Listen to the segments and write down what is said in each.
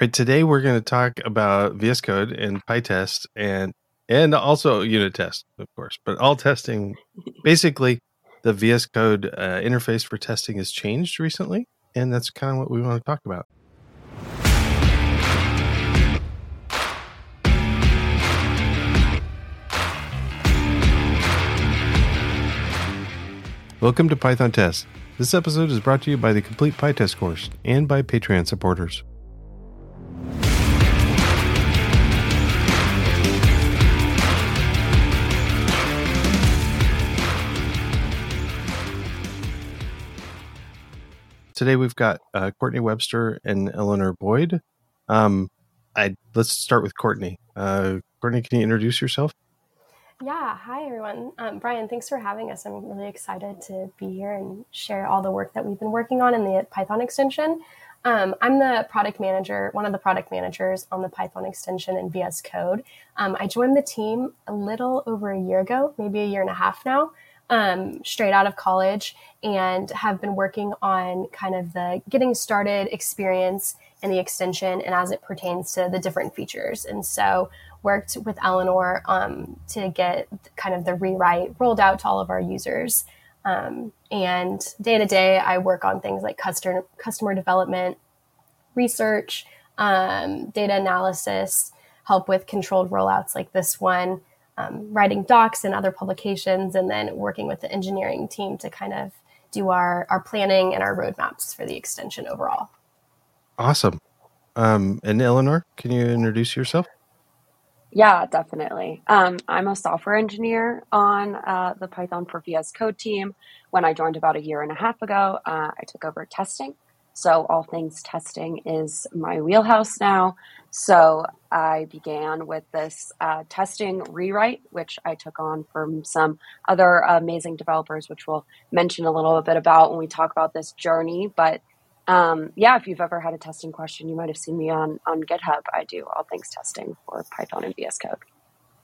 Right, today we're going to talk about VS Code and PyTest and and also unit test, of course, but all testing. Basically, the VS Code uh, interface for testing has changed recently, and that's kind of what we want to talk about. Welcome to Python Test. This episode is brought to you by the Complete PyTest course and by Patreon supporters. Today we've got uh, Courtney Webster and Eleanor Boyd. Um, I let's start with Courtney. Uh, Courtney, can you introduce yourself? Yeah, hi everyone. Um, Brian, thanks for having us. I'm really excited to be here and share all the work that we've been working on in the Python extension. Um, I'm the product manager, one of the product managers on the Python extension in VS Code. Um, I joined the team a little over a year ago, maybe a year and a half now um, straight out of college and have been working on kind of the getting started experience and the extension and as it pertains to the different features. And so worked with Eleanor um, to get kind of the rewrite rolled out to all of our users. Um, and day to day, I work on things like customer customer development, research, um, data analysis, help with controlled rollouts like this one, um, writing docs and other publications, and then working with the engineering team to kind of do our, our planning and our roadmaps for the extension overall. Awesome. Um, and Eleanor, can you introduce yourself? Yeah, definitely. Um, I'm a software engineer on uh, the Python for VS Code team. When I joined about a year and a half ago, uh, I took over testing. So, all things testing is my wheelhouse now. So I began with this uh, testing rewrite, which I took on from some other amazing developers, which we'll mention a little bit about when we talk about this journey. But um, yeah, if you've ever had a testing question, you might have seen me on on GitHub. I do all things testing for Python and VS Code.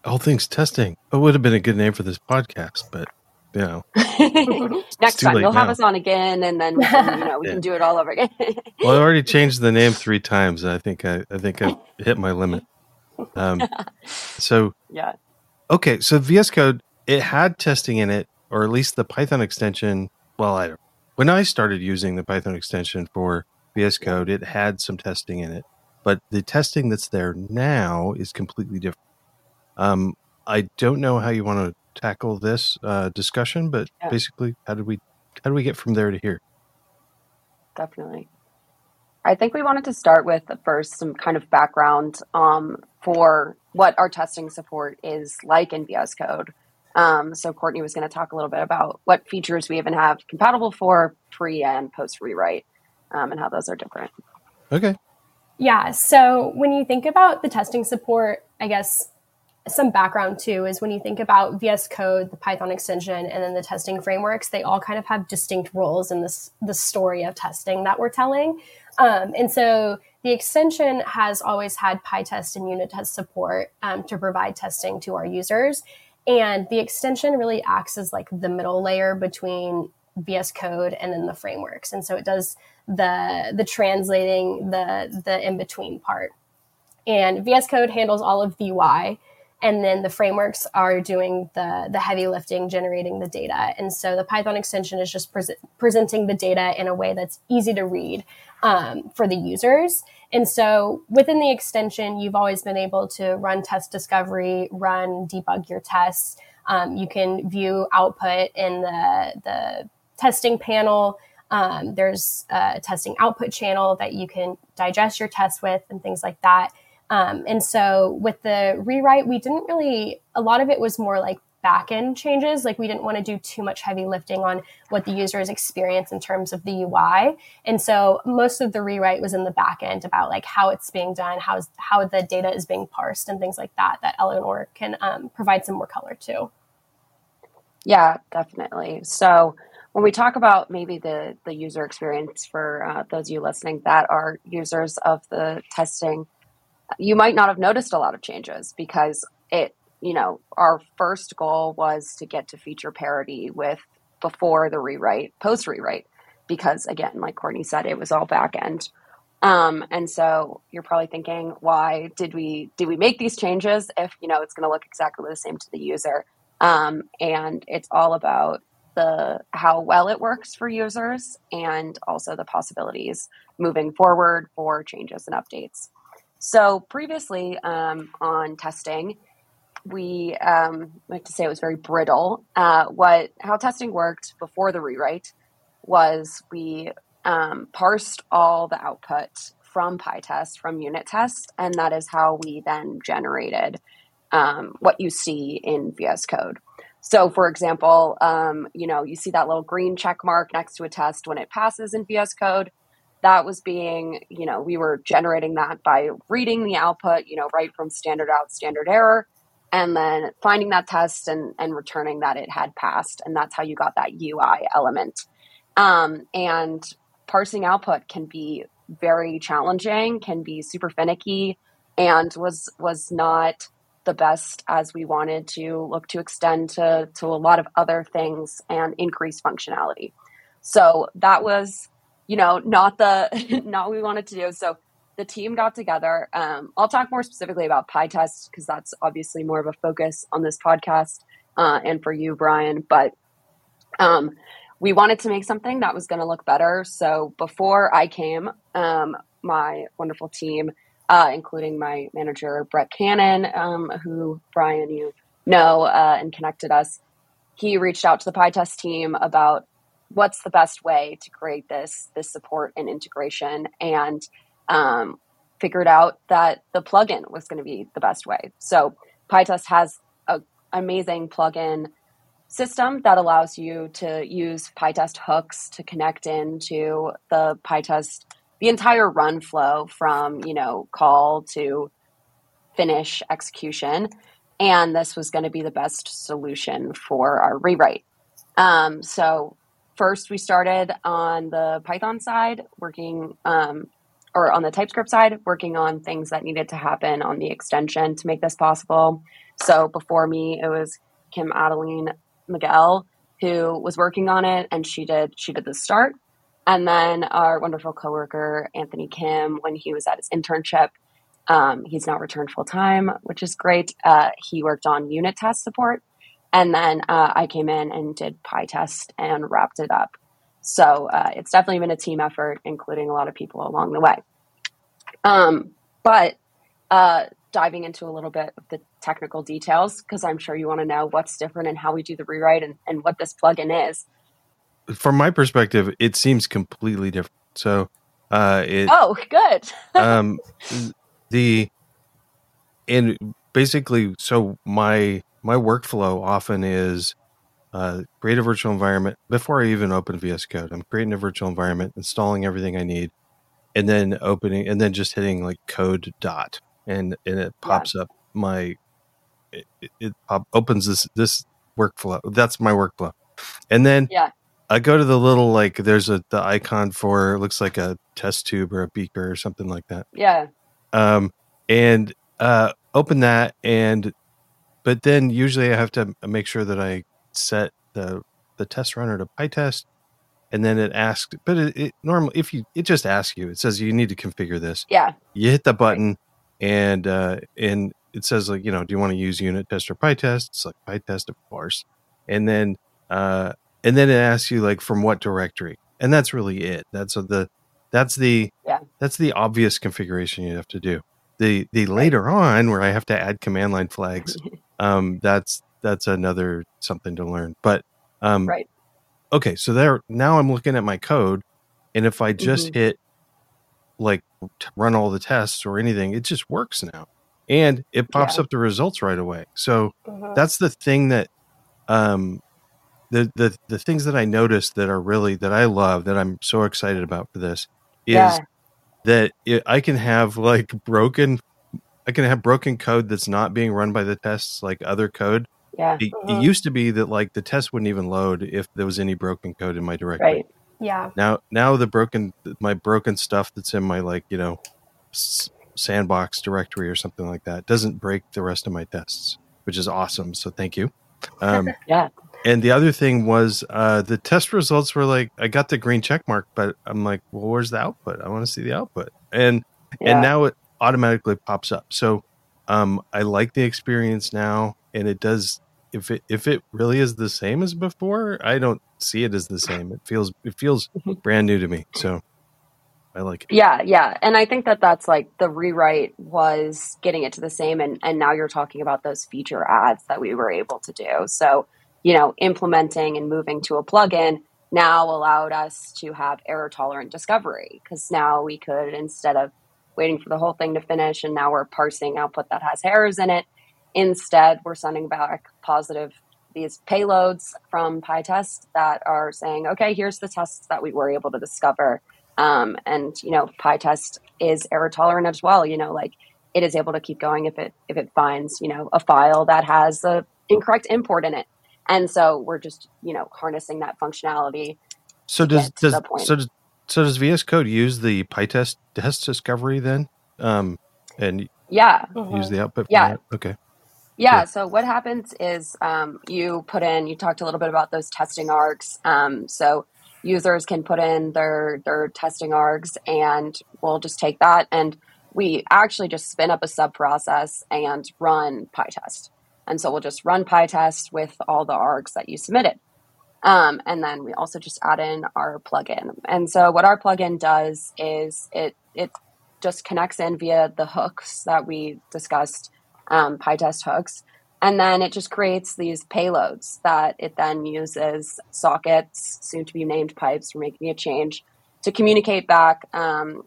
All things testing. It would have been a good name for this podcast, but you know. Next time you'll now. have us on again, and then we can, you know we yeah. can do it all over again. well, I already changed the name three times. I think I, I think I hit my limit. Um, so yeah. Okay, so VS Code it had testing in it, or at least the Python extension. Well, I don't. When I started using the Python extension for VS Code, it had some testing in it, but the testing that's there now is completely different. Um, I don't know how you want to tackle this uh, discussion, but yeah. basically, how did we how do we get from there to here? Definitely. I think we wanted to start with first some kind of background um, for what our testing support is like in VS Code. Um, so Courtney was going to talk a little bit about what features we even have compatible for pre and post rewrite um, and how those are different. Okay. Yeah. So when you think about the testing support, I guess some background too is when you think about VS Code, the Python extension, and then the testing frameworks, they all kind of have distinct roles in this the story of testing that we're telling. Um, and so the extension has always had PyTest and unit test support um, to provide testing to our users. And the extension really acts as like the middle layer between VS Code and then the frameworks. And so it does the the translating, the the in between part. And VS Code handles all of the UI and then the frameworks are doing the the heavy lifting generating the data. And so the python extension is just pre- presenting the data in a way that's easy to read um, for the users. And so within the extension you've always been able to run test discovery run debug your tests. Um, you can view output in the the testing panel. Um, there's a testing output channel that you can digest your tests with and things like that um, and so with the rewrite, we didn't really, a lot of it was more like back end changes. Like we didn't want to do too much heavy lifting on what the users experience in terms of the UI. And so most of the rewrite was in the back end about like how it's being done, how, how the data is being parsed and things like that, that Eleanor can um, provide some more color to. Yeah, definitely. So when we talk about maybe the, the user experience for uh, those of you listening that are users of the testing you might not have noticed a lot of changes because it, you know, our first goal was to get to feature parity with before the rewrite, post rewrite, because again, like Courtney said, it was all back end. Um, and so you're probably thinking, why did we did we make these changes if you know it's going to look exactly the same to the user? Um, and it's all about the how well it works for users and also the possibilities moving forward for changes and updates. So previously um, on testing, we um, like to say it was very brittle. Uh, what how testing worked before the rewrite was we um, parsed all the output from PyTest from unit test, and that is how we then generated um, what you see in VS Code. So, for example, um, you know, you see that little green check mark next to a test when it passes in VS Code. That was being, you know, we were generating that by reading the output, you know, right from standard out, standard error, and then finding that test and, and returning that it had passed. And that's how you got that UI element. Um, and parsing output can be very challenging, can be super finicky, and was was not the best as we wanted to look to extend to, to a lot of other things and increase functionality. So that was, you know, not the not what we wanted to do. So the team got together. Um, I'll talk more specifically about pie PyTest because that's obviously more of a focus on this podcast uh, and for you, Brian. But um, we wanted to make something that was going to look better. So before I came, um, my wonderful team uh, including my manager, Brett Cannon, um, who Brian, you know, uh, and connected us. He reached out to the pie PyTest team about what's the best way to create this this support and integration, and um, figured out that the plugin was going to be the best way. So PyTest has an amazing plugin system that allows you to use PyTest hooks to connect into the PyTest the entire run flow from you know call to finish execution and this was going to be the best solution for our rewrite um, so first we started on the python side working um, or on the typescript side working on things that needed to happen on the extension to make this possible so before me it was kim adeline miguel who was working on it and she did she did the start and then our wonderful coworker, Anthony Kim, when he was at his internship, um, he's now returned full time, which is great. Uh, he worked on unit test support. And then uh, I came in and did pie PyTest and wrapped it up. So uh, it's definitely been a team effort, including a lot of people along the way. Um, but uh, diving into a little bit of the technical details, because I'm sure you want to know what's different and how we do the rewrite and, and what this plugin is from my perspective, it seems completely different. So, uh, it, oh, good. um, the and basically, so my my workflow often is uh, create a virtual environment before I even open VS Code. I'm creating a virtual environment, installing everything I need, and then opening and then just hitting like code dot, and and it pops yeah. up my it, it pop, opens this this workflow. That's my workflow, and then yeah I go to the little like there's a the icon for looks like a test tube or a beaker or something like that. Yeah. Um and uh open that and but then usually I have to make sure that I set the the test runner to PyTest and then it asks but it, it normally if you it just asks you it says you need to configure this. Yeah. You hit the button and uh and it says like you know do you want to use unit test or PyTest? It's like PyTest of course. And then uh and then it asks you like from what directory and that's really it that's the that's the yeah that's the obvious configuration you have to do the the later on where i have to add command line flags um that's that's another something to learn but um right okay so there now i'm looking at my code and if i just mm-hmm. hit like run all the tests or anything it just works now and it pops yeah. up the results right away so mm-hmm. that's the thing that um the the the things that I noticed that are really that I love that I'm so excited about for this is yeah. that it, I can have like broken I can have broken code that's not being run by the tests like other code. Yeah. It, it, mm-hmm. used to be that like the test wouldn't even load if there was any broken code in my directory. Right. Yeah. Now now the broken my broken stuff that's in my like, you know, sandbox directory or something like that doesn't break the rest of my tests, which is awesome. So thank you. Um, yeah. And the other thing was uh, the test results were like I got the green check mark, but I'm like, well, where's the output? I want to see the output. and Yeah. and now it automatically pops up. So um, I like the experience now, and it does. If it if it really is the same as before, I don't see it as the same. It feels it feels brand new to me. So I like it. Yeah, yeah. And I think that that's like the rewrite was getting it to the same. And, and now you're talking about those feature ads that we were able to do. So, you know, implementing and moving to a plugin now allowed us to have error tolerant discovery because now we could, instead of waiting for the whole thing to finish and now we're parsing output that has errors in it, instead we're sending back positive these payloads from PyTest that are saying, okay, here's the tests that we were able to discover. Um, and you know, PyTest is error tolerant as well. You know, like it is able to keep going if it if it finds you know a file that has a incorrect import in it. And so we're just you know harnessing that functionality. So does does so does so does VS Code use the PyTest test discovery then, um, and Yeah, use the output? Yeah. that? Okay. Yeah. Cool. So what happens is um, you put in. You talked a little bit about those testing args. Um, so users can put in their their testing args, and we'll just take that and we actually just spin up a sub process and run PyTest. And so we'll just run PyTest with all the args that you submitted. Um, and then we also just add in our plugin. And so what our plugin does is it it just connects in via the hooks that we discussed, um, PyTest hooks, and then it just creates these payloads that it then uses sockets, soon to be named pipes. We're making a change to communicate back um,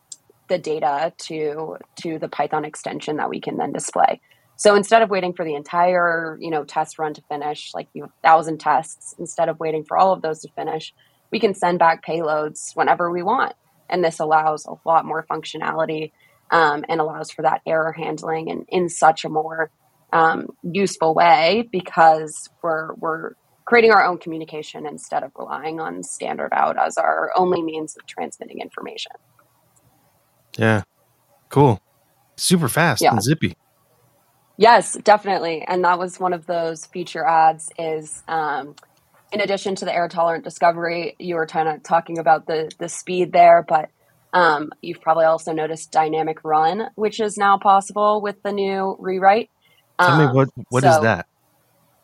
the data to to the Python extension that we can then display. So instead of waiting for the entire, you know, test run to finish, like you have a thousand tests, instead of waiting for all of those to finish, we can send back payloads whenever we want. And this allows a lot more functionality um, and allows for that error handling and in such a more um, useful way because we're we're creating our own communication instead of relying on standard out as our only means of transmitting information. Yeah. Cool. Super fast Yeah. and zippy. Yes, definitely. And that was one of those feature ads is um, in addition to the error tolerant discovery, you were kind of talking about the the speed there, but um, you've probably also noticed dynamic run, which is now possible with the new rewrite. Tell me Um, what what is so- that?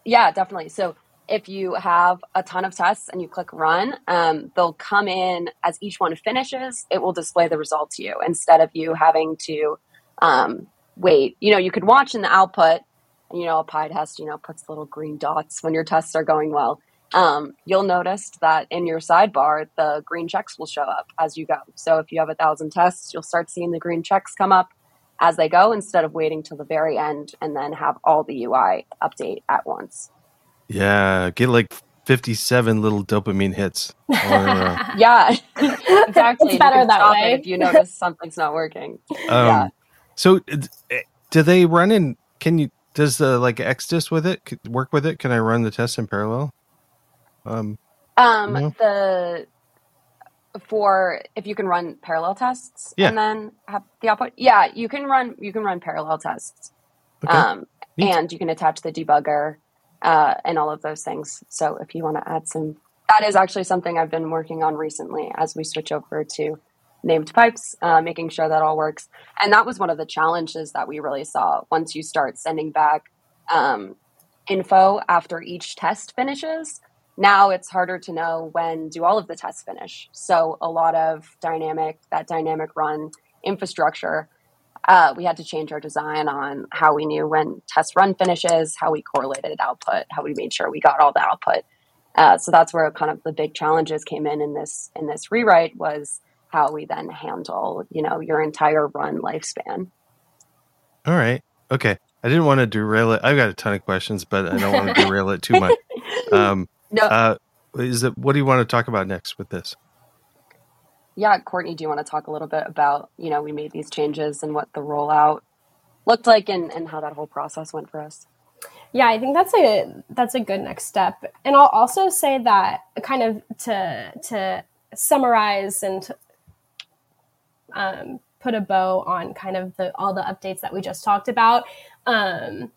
Yeah, definitely. So if you have a ton of tests and you click run, um, they'll come in as each one finishes. It will display the result to you instead of you having to um, wait. You know, you could watch in the output, and you know, a pie test, you know, puts little green dots when your tests are going well. Um, you'll notice that in your sidebar, the green checks will show up as you go. So if you have a thousand tests, you'll start seeing the green checks come up as they go instead of waiting till the very end and then have all the UI update at once. Yeah, get like fifty-seven little dopamine hits. all in a row. Yeah, exactly. It's better that stop it way. If you notice something's not working. Um, Yeah. So, uh, do they run in? Can you? Does the like XDist with it work with it? Can I run the tests in parallel? Um, Um, No. the for if you can run parallel tests Yeah. and then have the output. Yeah, you can run you can run parallel tests. Okay. Um, Neat. and you can attach the debugger uh, and all of those things. So if you want to add some, that is actually something I've been working on recently as we switch over to named pipes, uh, making sure that all works. And that was one of the challenges that we really saw once you start sending back um, info after each test finishes. Now it's harder to know when do all of the tests finish. So a lot of dynamic that dynamic run infrastructure uh, we had to change our design on how we knew when test run finishes, how we correlated output, how we made sure we got all the output. Uh, so that's where kind of the big challenges came in in this in this rewrite was how we then handle you know your entire run lifespan. all right. Okay. I didn't want to derail it. I've got a ton of questions, but I don't want to derail it too much. Um, no, uh, is it? What do you want to talk about next with this? yeah, Courtney, do you want to talk a little bit about you know we made these changes and what the rollout looked like and, and how that whole process went for us? Yeah, I think that's a that's a good next step. And I'll also say that kind of to to summarize and to, um, put a bow on kind of the all the updates that we just talked about. Um,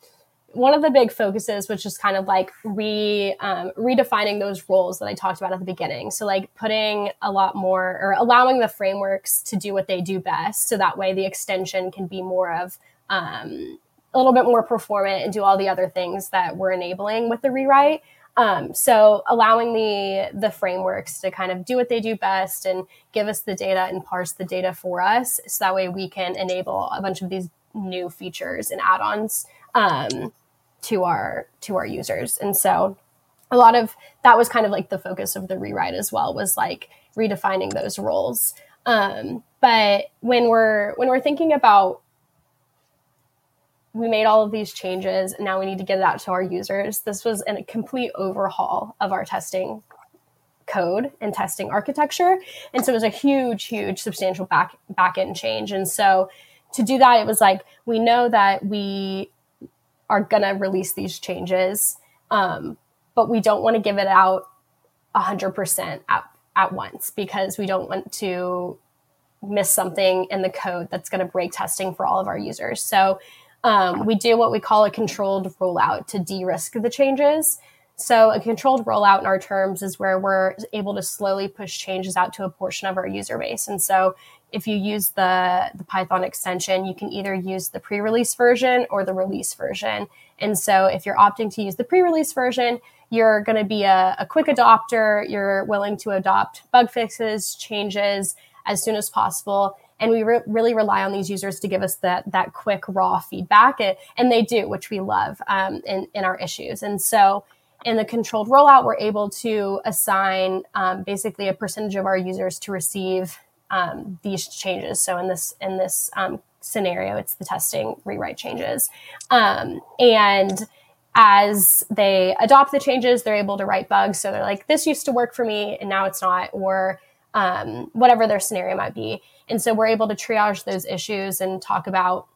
one of the big focuses was just kind of like re um, redefining those roles that I talked about at the beginning. So like putting a lot more or allowing the frameworks to do what they do best, so that way the extension can be more of um, a little bit more performant and do all the other things that we're enabling with the rewrite. Um, so allowing the the frameworks to kind of do what they do best and give us the data and parse the data for us, so that way we can enable a bunch of these new features and add-ons um, to our to our users. And so a lot of that was kind of like the focus of the rewrite as well was like redefining those roles. Um, but when we're when we're thinking about we made all of these changes and now we need to get it out to our users. This was a complete overhaul of our testing code and testing architecture. And so it was a huge, huge, substantial back back end change. And so to do that, it was like we know that we are gonna release these changes, um, but we don't want to give it out hundred percent at at once because we don't want to miss something in the code that's going to break testing for all of our users. So um, we do what we call a controlled rollout to de-risk the changes. So a controlled rollout in our terms is where we're able to slowly push changes out to a portion of our user base. And so if you use the, the Python extension, you can either use the pre-release version or the release version. And so if you're opting to use the pre-release version, you're going to be a, a quick adopter. You're willing to adopt bug fixes, changes as soon as possible and we re- really rely on these users to give us that that quick raw feedback and, and they do which we love um, in, in our issues. And so in the controlled rollout we're able to assign um, basically a percentage of our users to receive um, these changes. So in this in this um, scenario it's the testing rewrite changes. Um, and as they adopt the changes they're able to write bugs. So they're like this used to work for me and now it's not or um, whatever their scenario might be and so we're able to triage those issues and talk about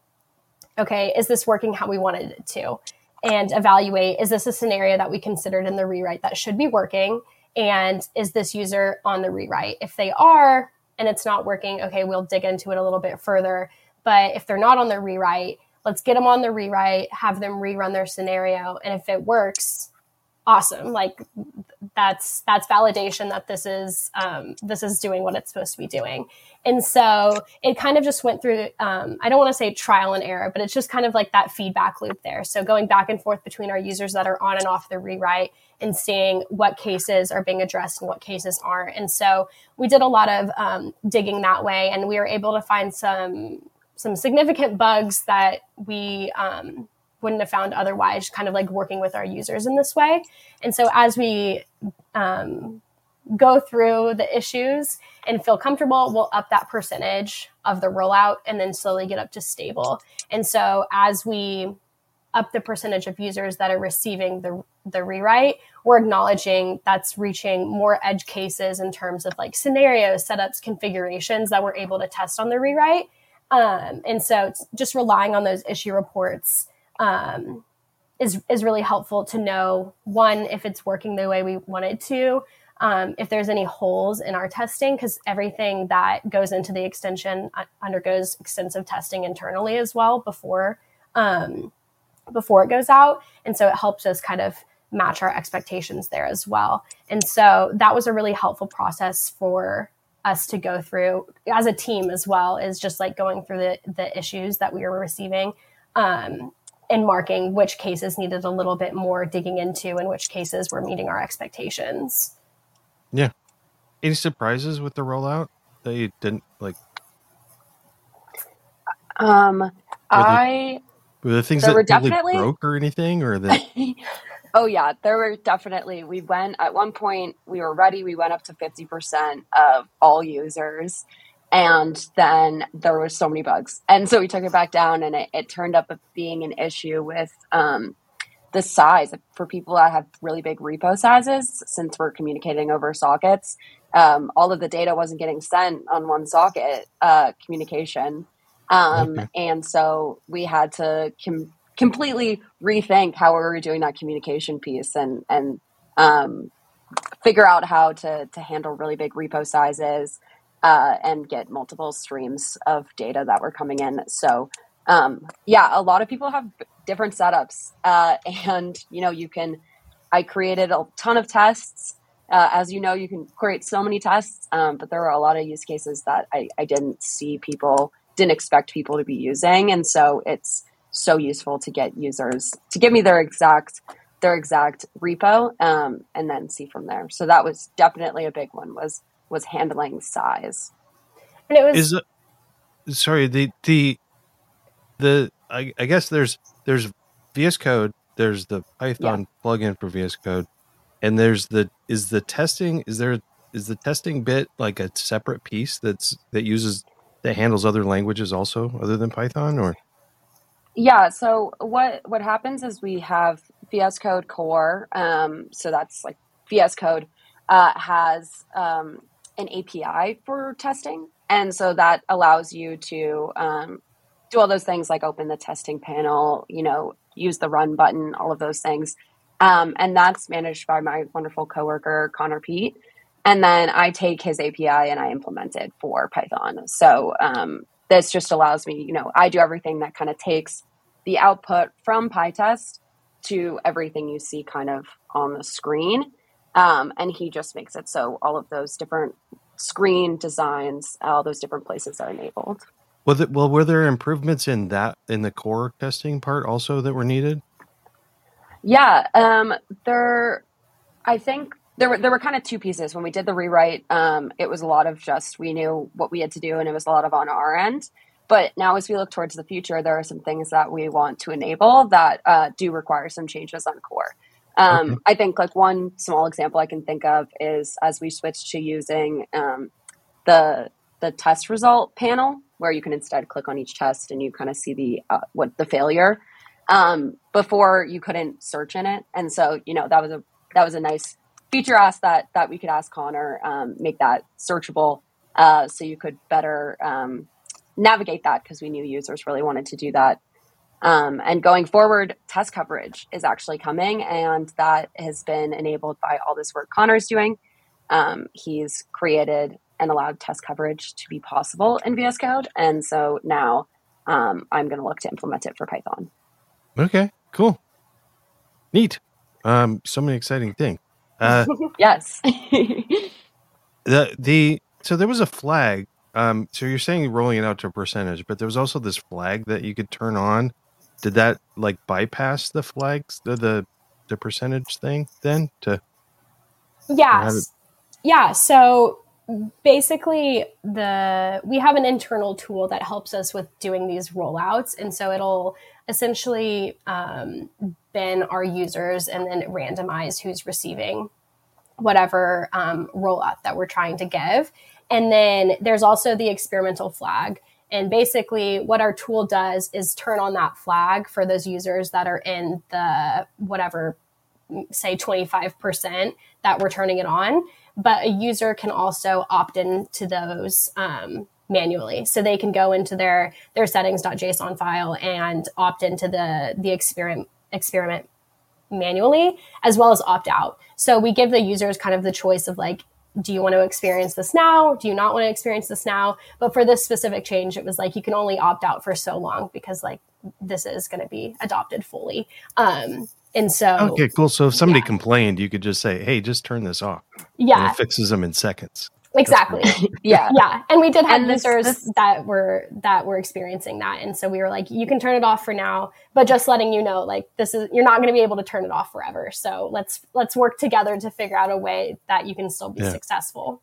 okay, is this working how we wanted it to? And evaluate is this a scenario that we considered in the rewrite that should be working? And is this user on the rewrite? If they are and it's not working, okay, we'll dig into it a little bit further. But if they're not on the rewrite, let's get them on the rewrite, have them rerun their scenario. And if it works, awesome. Like that's that's validation that this is um, this is doing what it's supposed to be doing. And so it kind of just went through, um, I don't want to say trial and error, but it's just kind of like that feedback loop there. So going back and forth between our users that are on and off the rewrite and seeing what cases are being addressed and what cases aren't. And so we did a lot of um, digging that way and we were able to find some some significant bugs that we um, wouldn't have found otherwise, kind of like working with our users in this way. And so as we um, go through the issues and feel comfortable, we'll up that percentage of the rollout and then slowly get up to stable. And so as we up the percentage of users that are receiving the, the rewrite, we're acknowledging that's reaching more edge cases in terms of like scenarios, setups, configurations that we're able to test on the rewrite. Um, and so just relying on those issue reports um, is, is really helpful to know one, if it's working the way we want it to, um, if there's any holes in our testing, because everything that goes into the extension undergoes extensive testing internally as well before um, before it goes out, and so it helps us kind of match our expectations there as well. And so that was a really helpful process for us to go through as a team as well. Is just like going through the the issues that we were receiving. Um, and marking which cases needed a little bit more digging into and which cases were meeting our expectations. Yeah. Any surprises with the rollout that you didn't like? Um, were I were the things that were definitely broke or anything, or that? oh yeah, there were definitely. We went at one point. We were ready. We went up to fifty percent of all users, and then there were so many bugs, and so we took it back down, and it, it turned up being an issue with um, the size. For people that have really big repo sizes since we're communicating over sockets um, all of the data wasn't getting sent on one socket uh, communication. Um, okay. and so we had to com- completely rethink how we were doing that communication piece and and um, figure out how to to handle really big repo sizes uh, and get multiple streams of data that were coming in so um, yeah a lot of people have different setups, uh, and you know you can. I created a ton of tests. Uh, as you know, you can create so many tests, um, but there are a lot of use cases that I, I didn't see people, didn't expect people to be using, and so it's so useful to get users to give me their exact their exact repo um, and then see from there. So that was definitely a big one was was handling size. And it was Is it, sorry the the the I, I guess there's there's VS Code, there's the Python plugin for VS Code, and there's the is the testing is there is the testing bit like a separate piece that's that uses that handles other languages also other than Python or Yeah. So what what happens is we have VS Code core. Um, so that's like VS Code uh, has um, an API for testing, and so that allows you to um, do all those things like open the testing panel, you know, use the run button, all of those things. Um, and that's managed by my wonderful coworker Connor Peet. And then I take his API and I implement it for Python. So um, this just allows me, you know, I do everything that kind of takes the output from PyTest to everything you see kind of on the screen. Um, and he just makes it so all of those different screen designs, all those different places are enabled. well, the, well were there improvements in that in the core testing part also that were needed? Yeah, um, there. I think there were there were kind of two pieces when we did the rewrite. Um, it was a lot of just we knew what we had to do, and it was a lot of on our end. But now, as we look towards the future, there are some things that we want to enable that uh, do require some changes on core. Um, Okay. I think like one small example I can think of is as we switched to using um, the the test result panel, where you can instead click on each test and you kind of see the uh, what the failure. Um, before you couldn't search in it, and so you know that was a that was a nice feature ask that that we could ask Connor um, make that searchable, uh, so you could better um, navigate that because we knew users really wanted to do that. Um, and going forward, test coverage is actually coming, and that has been enabled by all this work Connor's doing. Um, he's created and allowed test coverage to be possible in VS Code, and so now um, I'm going to look to implement it for Python. Okay, cool, neat. Um, so many exciting things. Uh, Yes. the the so there was a flag. Um, so you're saying rolling it out to a percentage, but there was also this flag that you could turn on. Did that like bypass the flags, the the, the percentage thing then to Yeah. Yeah. So basically the we have an internal tool that helps us with doing these rollouts and so it'll essentially um, bin our users and then randomize who's receiving whatever um, rollout that we're trying to give and then there's also the experimental flag and basically what our tool does is turn on that flag for those users that are in the whatever say 25% that we're turning it on. But a user can also opt in to those um, manually. So they can go into their their settings.json file and opt into the the experiment experiment manually as well as opt out. So we give the users kind of the choice of like do you want to experience this now do you not want to experience this now but for this specific change it was like you can only opt out for so long because like this is going to be adopted fully um and so okay, cool. So if somebody Yeah. complained, you could just say, "Hey, just turn this off," yeah it fixes them in seconds. Exactly yeah. yeah and we did have And this- users this- that were that were experiencing that and so we were like you can turn it off for now but just letting you know like this is you're not going to be able to turn it off forever so let's let's work together to figure out a way that you can still be Yeah. successful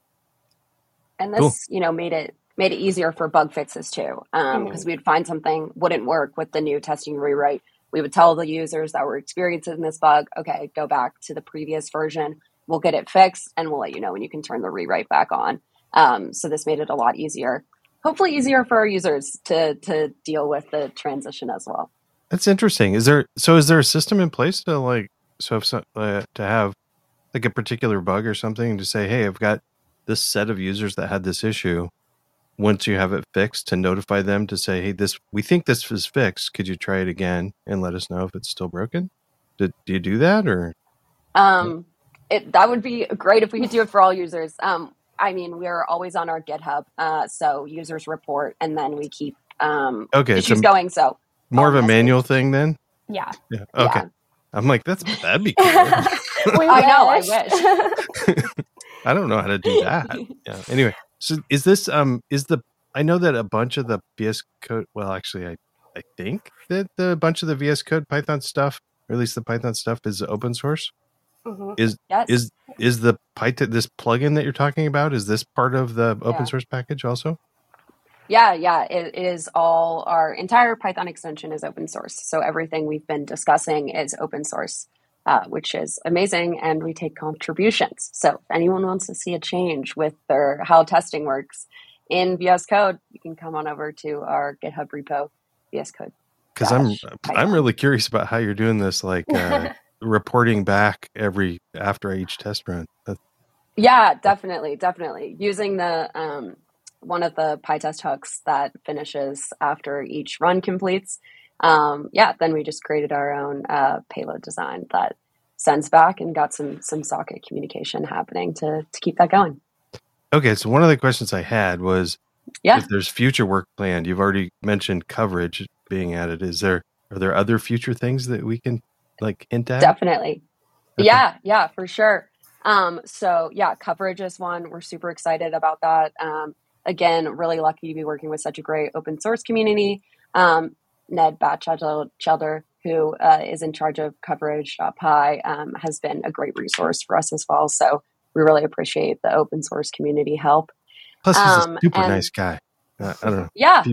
and this Cool. you know made it made it easier for bug fixes too because Mhm. we'd find something wouldn't work with the new testing rewrite we would tell the users that were experiencing this bug okay go back to the previous version we'll get it fixed and we'll let you know when you can turn the rewrite back on um, so this made it a lot easier hopefully easier for our users to to deal with the transition as well That's interesting. Is there so? Is there a system in place to like so if so, uh, to have like a particular bug or something to say, "Hey, I've got this set of users that had this issue." Once you have it fixed, to notify them to say, "Hey, this we think this is fixed. Could you try it again and let us know if it's still broken?" Do, do you do that or? Um, it, that would be great if we could do it for all users. Um, I mean, we're always on our GitHub, uh, so users report, and then we keep um, Okay, it's issues a, going. So more of a message. manual thing then. Yeah. Yeah. Okay. Yeah. I'm like, that's that'd be cool. I know, I wish. I don't know how to do that. Yeah. Anyway, so is this um is the I know that a bunch of the VS Code well actually I I think that the bunch of the VS Code Python stuff, or at least the Python stuff is open source. Mhm. Is Yes. is is the Python this plugin that you're talking about is this part of the open Yeah. source package also? Yeah, yeah. It, it is all our entire Python extension is open source. So everything we've been discussing is open source, uh, which is amazing. And we take contributions. So if anyone wants to see a change with their how testing works in VS Code, you can come on over to our GitHub repo, VS Code. Because I'm Gosh, I'm really curious about how you're doing this, like uh, reporting back every after each test run. That- Yeah, definitely, definitely. Using the um, one of the PyTest hooks that finishes after each run completes. Um, yeah, then we just created our own uh, payload design that sends back and got some some socket communication happening to to keep that going. Okay, so one of the questions I had was Yeah. if there's future work planned. You've already mentioned coverage being added. Is there are there other future things that we can like hint at? Definitely. Okay. Yeah, yeah, for sure. Um, so yeah, coverage is one. We're super excited about that. Um, again, really lucky to be working with such a great open source community. Um, Ned Batchelder, who uh, is in charge of coverage.py, um, has been a great resource for us as well. So we really appreciate the open source community help. Plus, he's um, a super and- nice guy. Uh, I don't know. Yeah.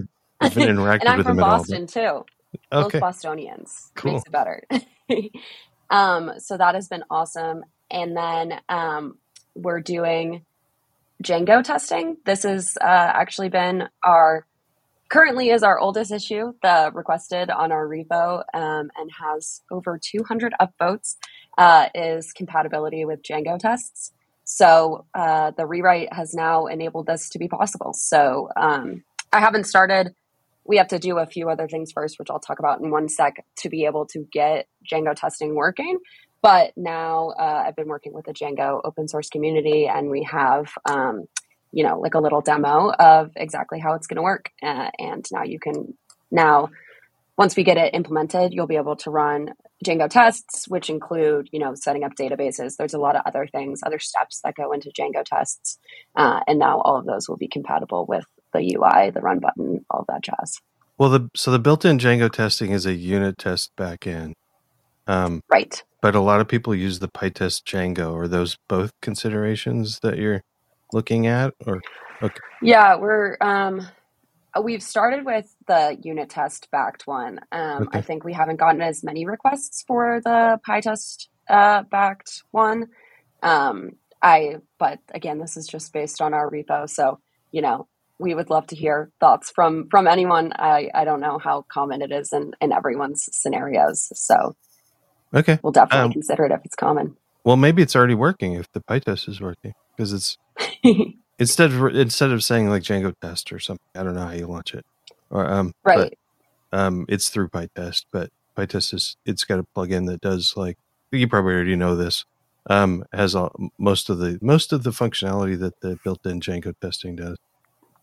I've been interacted and I'm with from him at all. Boston too. but- Both Okay, Bostonians Cool. makes it better. um, so that has been awesome. And then um, we're doing Django testing. This has uh, actually been our currently is our oldest issue, the requested on our repo, um, and has over 200 upvotes. Uh, is compatibility with Django tests. So uh, the rewrite has now enabled this to be possible. So um, I haven't started we have to do a few other things first, which I'll talk about in one sec, to be able to get Django testing working. But now uh, I've been working with the Django open source community, and we have, um, you know, like a little demo of exactly how it's going to work. Uh, and now you can now, once we get it implemented, you'll be able to run Django tests, which include, you know, setting up databases. There's a lot of other things, other steps that go into Django tests, uh, and now all of those will be compatible with the UI, the run button, all of that jazz. well, the so the built-in Django testing is a unit test backend, um, Right. but a lot of people use the PyTest Django. Are those both considerations that you're looking at, or okay? Yeah, we're um we've started with the unit test backed one. Um Okay. I think we haven't gotten as many requests for the PyTest uh backed one. Um I but again this is just based on our repo, so you know, we would love to hear thoughts from from anyone. I I don't know how common it is in in everyone's scenarios. So okay? we'll definitely Um, consider it if it's common. Well, maybe it's already working if the PyTest is working because it's instead of instead of saying like Django test or something. I don't know how you launch it, or um, right. But, um, it's through PyTest, but PyTest is it's got a plugin that does like you probably already know this. Um, has all, most of the most of the functionality that the built-in Django testing does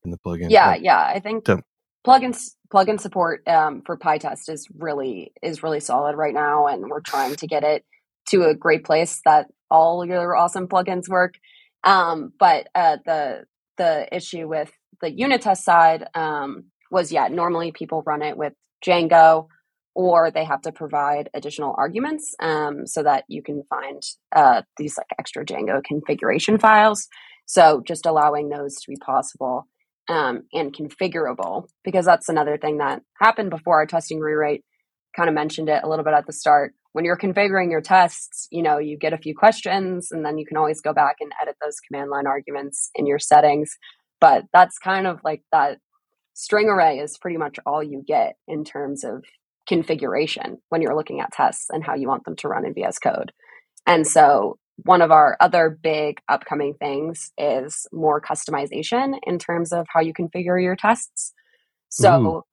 in the plugin. yeah yeah i think So- plugin plugin support um, for pytest is really is really solid right now and we're trying to get it to a great place that all your awesome plugins work um, but uh, the the issue with the unit test side um, was yeah normally people run it with django or they have to provide additional arguments um, so that you can find uh, these like extra django configuration files so just allowing those to be possible um, and configurable because that's another thing that happened before our testing rewrite kind of mentioned it a little bit at the start. When you're configuring your tests you know you get a few questions and then you can always go back and edit those command line arguments in your settings. But that's kind of like that string array is pretty much all you get in terms of configuration when you're looking at tests and how you want them to run in vs code. And so one of our other big upcoming things is more customization in terms of how you configure your tests. So,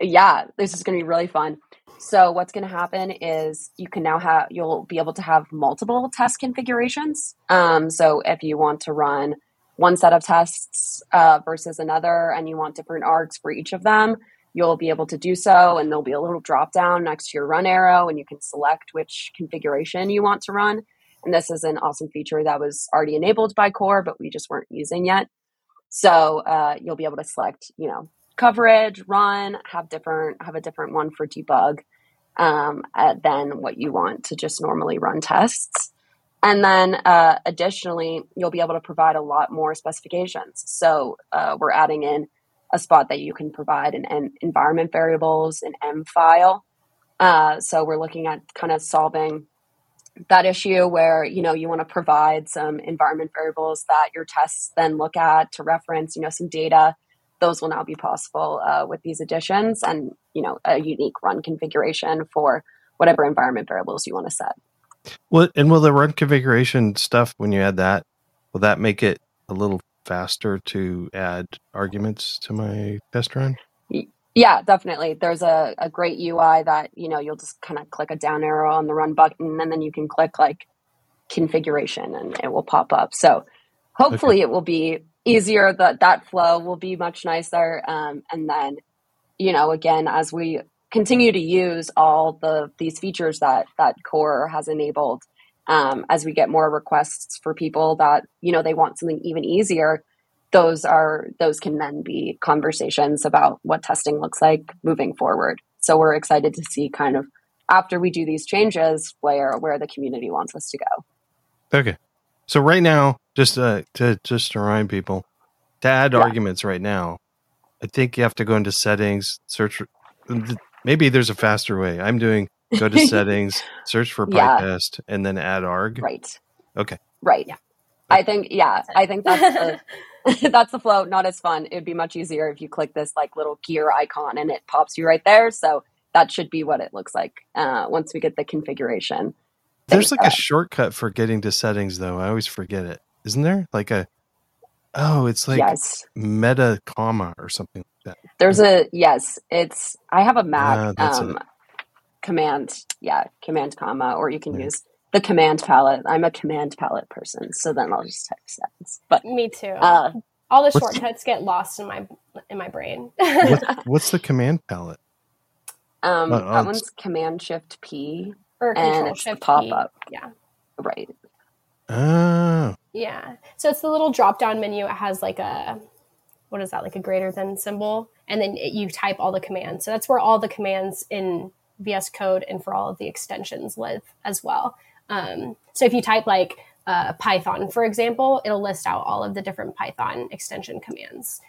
yeah, this is going to be really fun. So, what's going to happen is you can now have, you'll be able to have multiple test configurations. Um, so, if you want to run one set of tests uh, versus another and you want different args for each of them, you'll be able to do so and there'll be a little drop down next to your run arrow and you can select which configuration you want to run and this is an awesome feature that was already enabled by core but we just weren't using yet. So uh, you'll be able to select you know coverage run have different have a different one for debug um, uh, than what you want to just normally run tests. And then uh, additionally you'll be able to provide a lot more specifications. So uh, we're adding in a spot that you can provide an, an environment variables, an M file. Uh, so we're looking at kind of solving that issue where you know you want to provide some environment variables that your tests then look at to reference you know some data those will now be possible uh, with these additions and you know a unique run configuration for whatever environment variables you want to set well and will the run configuration stuff when you add that will that make it a little faster to add arguments to my test run? Yeah, definitely. There's a, a great UI that, you know, you'll just kind of click a down arrow on the run button and then you can click like configuration and it will pop up. So hopefully okay. it will be easier that that flow will be much nicer. Um, and then, you know, again, as we continue to use all the these features that that core has enabled, um, as we get more requests for people that you know they want something even easier those are those can then be conversations about what testing looks like moving forward so we're excited to see kind of after we do these changes where where the community wants us to go okay so right now just uh, to just to remind people to add yeah. arguments right now i think you have to go into settings search maybe there's a faster way i'm doing go to settings, search for yeah. And then add arg. Right. Okay. Right. Yeah. I think yeah, I think that's the that's the flow. Not as fun. It'd be much easier if you click this like little gear icon and it pops you right there. So that should be what it looks like uh, once we get the configuration. There's like a shortcut for getting to settings though. I always forget it. Isn't there? Like a oh, it's like yes. meta comma or something like that. There's a yes. It's I have a Mac. Uh, um, command, yeah, command comma, or you can yeah. use the command palette. I'm a command palette person, so then I'll just type settings. But me too. Uh, All the shortcuts get lost in my in my brain. what's, what's, the command palette? Um, uh, that one's Command Shift P or Control Shift pop up. Yeah. Right. Oh. Yeah. So it's the little drop down menu. It has like a what is that? Like a greater than symbol, and then it, you type all the commands. So that's where all the commands in VS Code and for all of the extensions live as well. Um, so if you type like uh, Python, for example, it'll list out all of the different Python extension commands,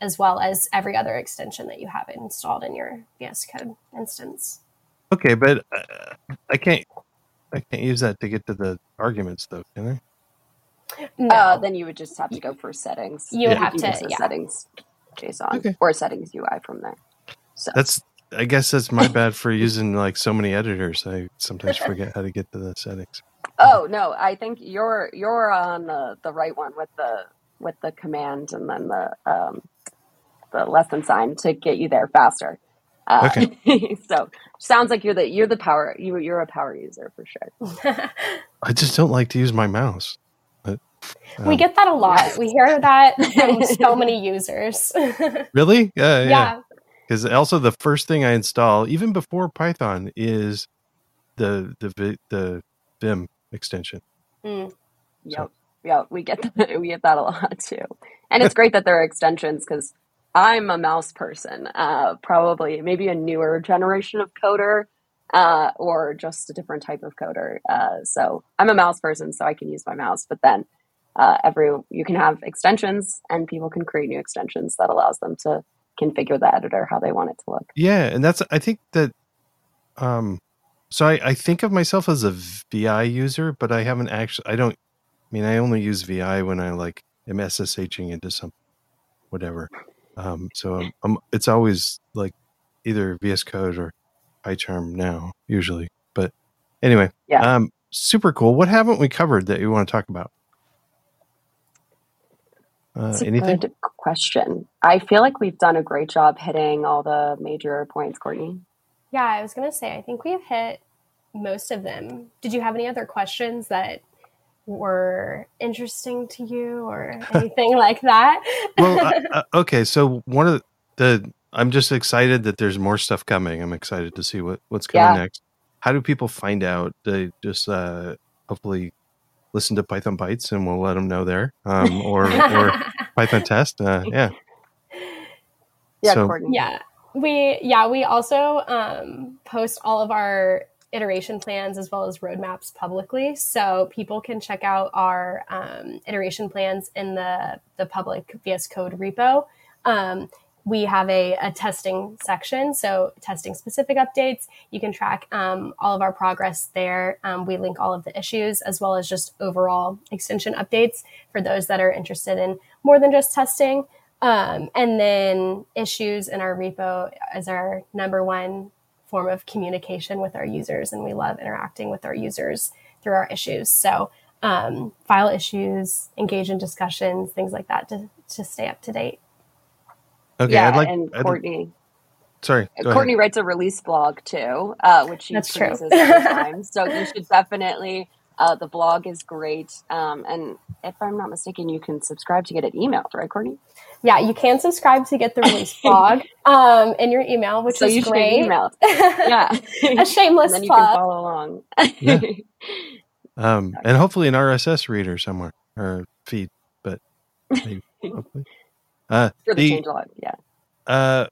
as well as every other extension that you have installed in your VS Code instance. Okay, but uh, I can't I can't use that to get to the arguments, though, can I? No. Uh, then you would just have to go for settings. You would yeah. have to yeah. settings JSON okay. or settings UI from there. So that's I guess that's my bad for using like so many editors. I sometimes forget how to get to the settings. Oh no, I think you're you're on the, the right one with the with the command and then the um, the less than sign to get you there faster. Uh, okay. so sounds like you're the you're the power you you're a power user for sure. I just don't like to use my mouse. But, um, we get that a lot. We hear that from so many users. really? Yeah, yeah. yeah because also the first thing I install, even before Python, is the the the Vim extension. Mm. Yep, so. yeah, we get that, we get that a lot too, and it's great that there are extensions because I'm a mouse person, uh, probably maybe a newer generation of coder. Uh, or just a different type of coder. Uh, so I'm a mouse person, so I can use my mouse. But then uh, every you can have extensions, and people can create new extensions that allows them to configure the editor how they want it to look. Yeah, and that's I think that um so I, I think of myself as a VI user, but I haven't actually I don't I mean I only use VI when I like am SSHing into some whatever. Um so I'm, I'm, it's always like either VS Code or PyCharm now, usually. But anyway, yeah. um super cool. What haven't we covered that you want to talk about? Uh, anything? good question. I feel like we've done a great job hitting all the major points, Courtney. Yeah, I was going to say, I think we've hit most of them. Did you have any other questions that were interesting to you or anything like that? well, uh, okay. So one of the I'm just excited that there's more stuff coming. I'm excited to see what what's coming Yeah. next. How do people find out? They just uh, hopefully listen to Python Bytes, and we'll let them know there, um, or or Python Test. Uh, yeah. Yeah, So- Courtney. yeah we yeah we also um, post all of our iteration plans as well as roadmaps publicly so people can check out our um, iteration plans in the the public vs code repo um, we have a, a testing section so testing specific updates you can track um, all of our progress there um, we link all of the issues as well as just overall extension updates for those that are interested in more than just testing um, and then issues in our repo is our number one form of communication with our users, and we love interacting with our users through our issues. So, um, file issues, engage in discussions, things like that to, to stay up to date. Okay. yeah, I'd like. and I'd- Courtney. sorry. go ahead. Courtney writes a release blog too, uh, which she That's true. produces every time. So you should definitely. Uh, the blog is great, um, and if I'm not mistaken, you can subscribe to get it emailed, right, Courtney? Yeah, you can subscribe to get the release blog um, in your email, which so is you great. emailed. Yeah, a shameless and then you plug. can follow along. Yeah. Um, and hopefully an RSS reader somewhere or feed, but maybe, hopefully. Uh, the, change a lot. Yeah. uh,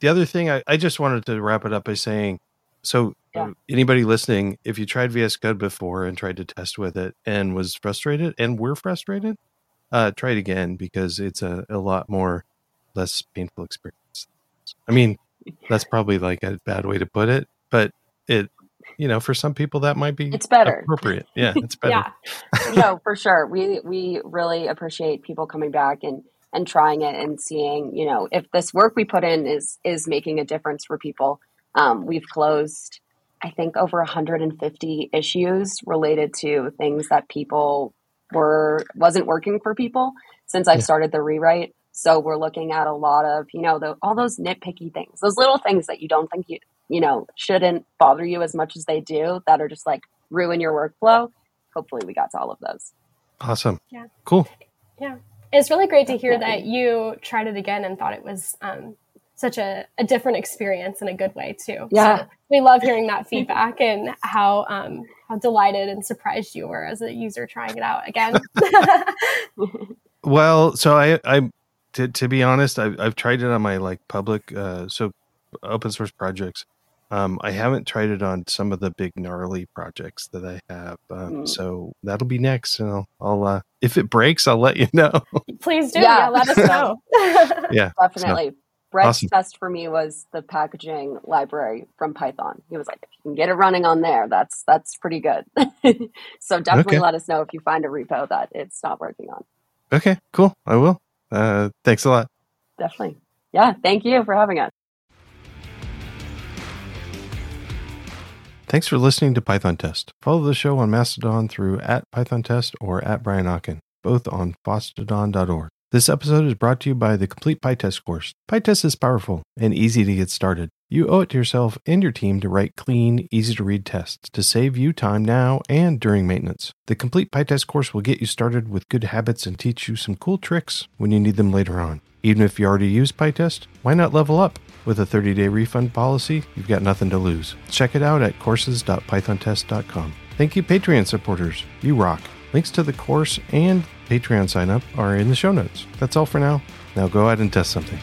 the other thing, I, I just wanted to wrap it up by saying, so Yeah. uh, anybody listening, if you tried VS Code before and tried to test with it and was frustrated and were frustrated, uh, try it again because it's a, a lot more less painful experience. I mean, that's probably like a bad way to put it, but it, you know, for some people that might be It's better. appropriate. Yeah, it's better. Yeah, no, for sure. We we really appreciate people coming back and and trying it and seeing, you know, if this work we put in is is making a difference for people. Um, we've closed, I think, over 150 issues related to things that people were wasn't working for people since I've started the rewrite. So we're looking at a lot of, you know, the, all those nitpicky things, those little things that you don't think you, you know, shouldn't bother you as much as they do, that are just like ruin your workflow. Hopefully, we got to all of those. Awesome. Yeah. Cool. It's really great to hear that you tried it again and thought it was um, such a, a different experience in a good way too. Yeah. So we love hearing that feedback and how um, how delighted and surprised you were as a user trying it out again. Well, so I, I, to, to be honest, I've, I've tried it on my like public, uh, so open source projects. Um, I haven't tried it on some of the big gnarly projects that I have. Um, Mm. So that'll be next, and I'll, I'll uh, if it breaks, I'll let you know. Please do. Yeah. Yeah, let us know. yeah, Definitely. Brett's Awesome. best for me was the packaging library from Python. He was like, if you can get it running on there, that's that's pretty good. so definitely Okay. let us know if you find a repo that it's not working on. Okay, cool. I will. Uh, thanks a lot. Definitely. Yeah. Thank you for having us. Thanks for listening to Python Test. Follow the show on Mastodon through at Python Test or at Brian Okken, both on fosstodon.org. This episode is brought to you by the Complete PyTest course. PyTest is powerful and easy to get started. You owe it to yourself and your team to write clean, easy to read tests to save you time now and during maintenance. The Complete PyTest course will get you started with good habits and teach you some cool tricks when you need them later on. Even if you already use PyTest, why not level up? With a 30 day refund policy, you've got nothing to lose. Check it out at courses.pythontest.com. Thank you, Patreon supporters. You rock. Links to the course and Patreon sign up are in the show notes. That's all for now. Now go out and test something.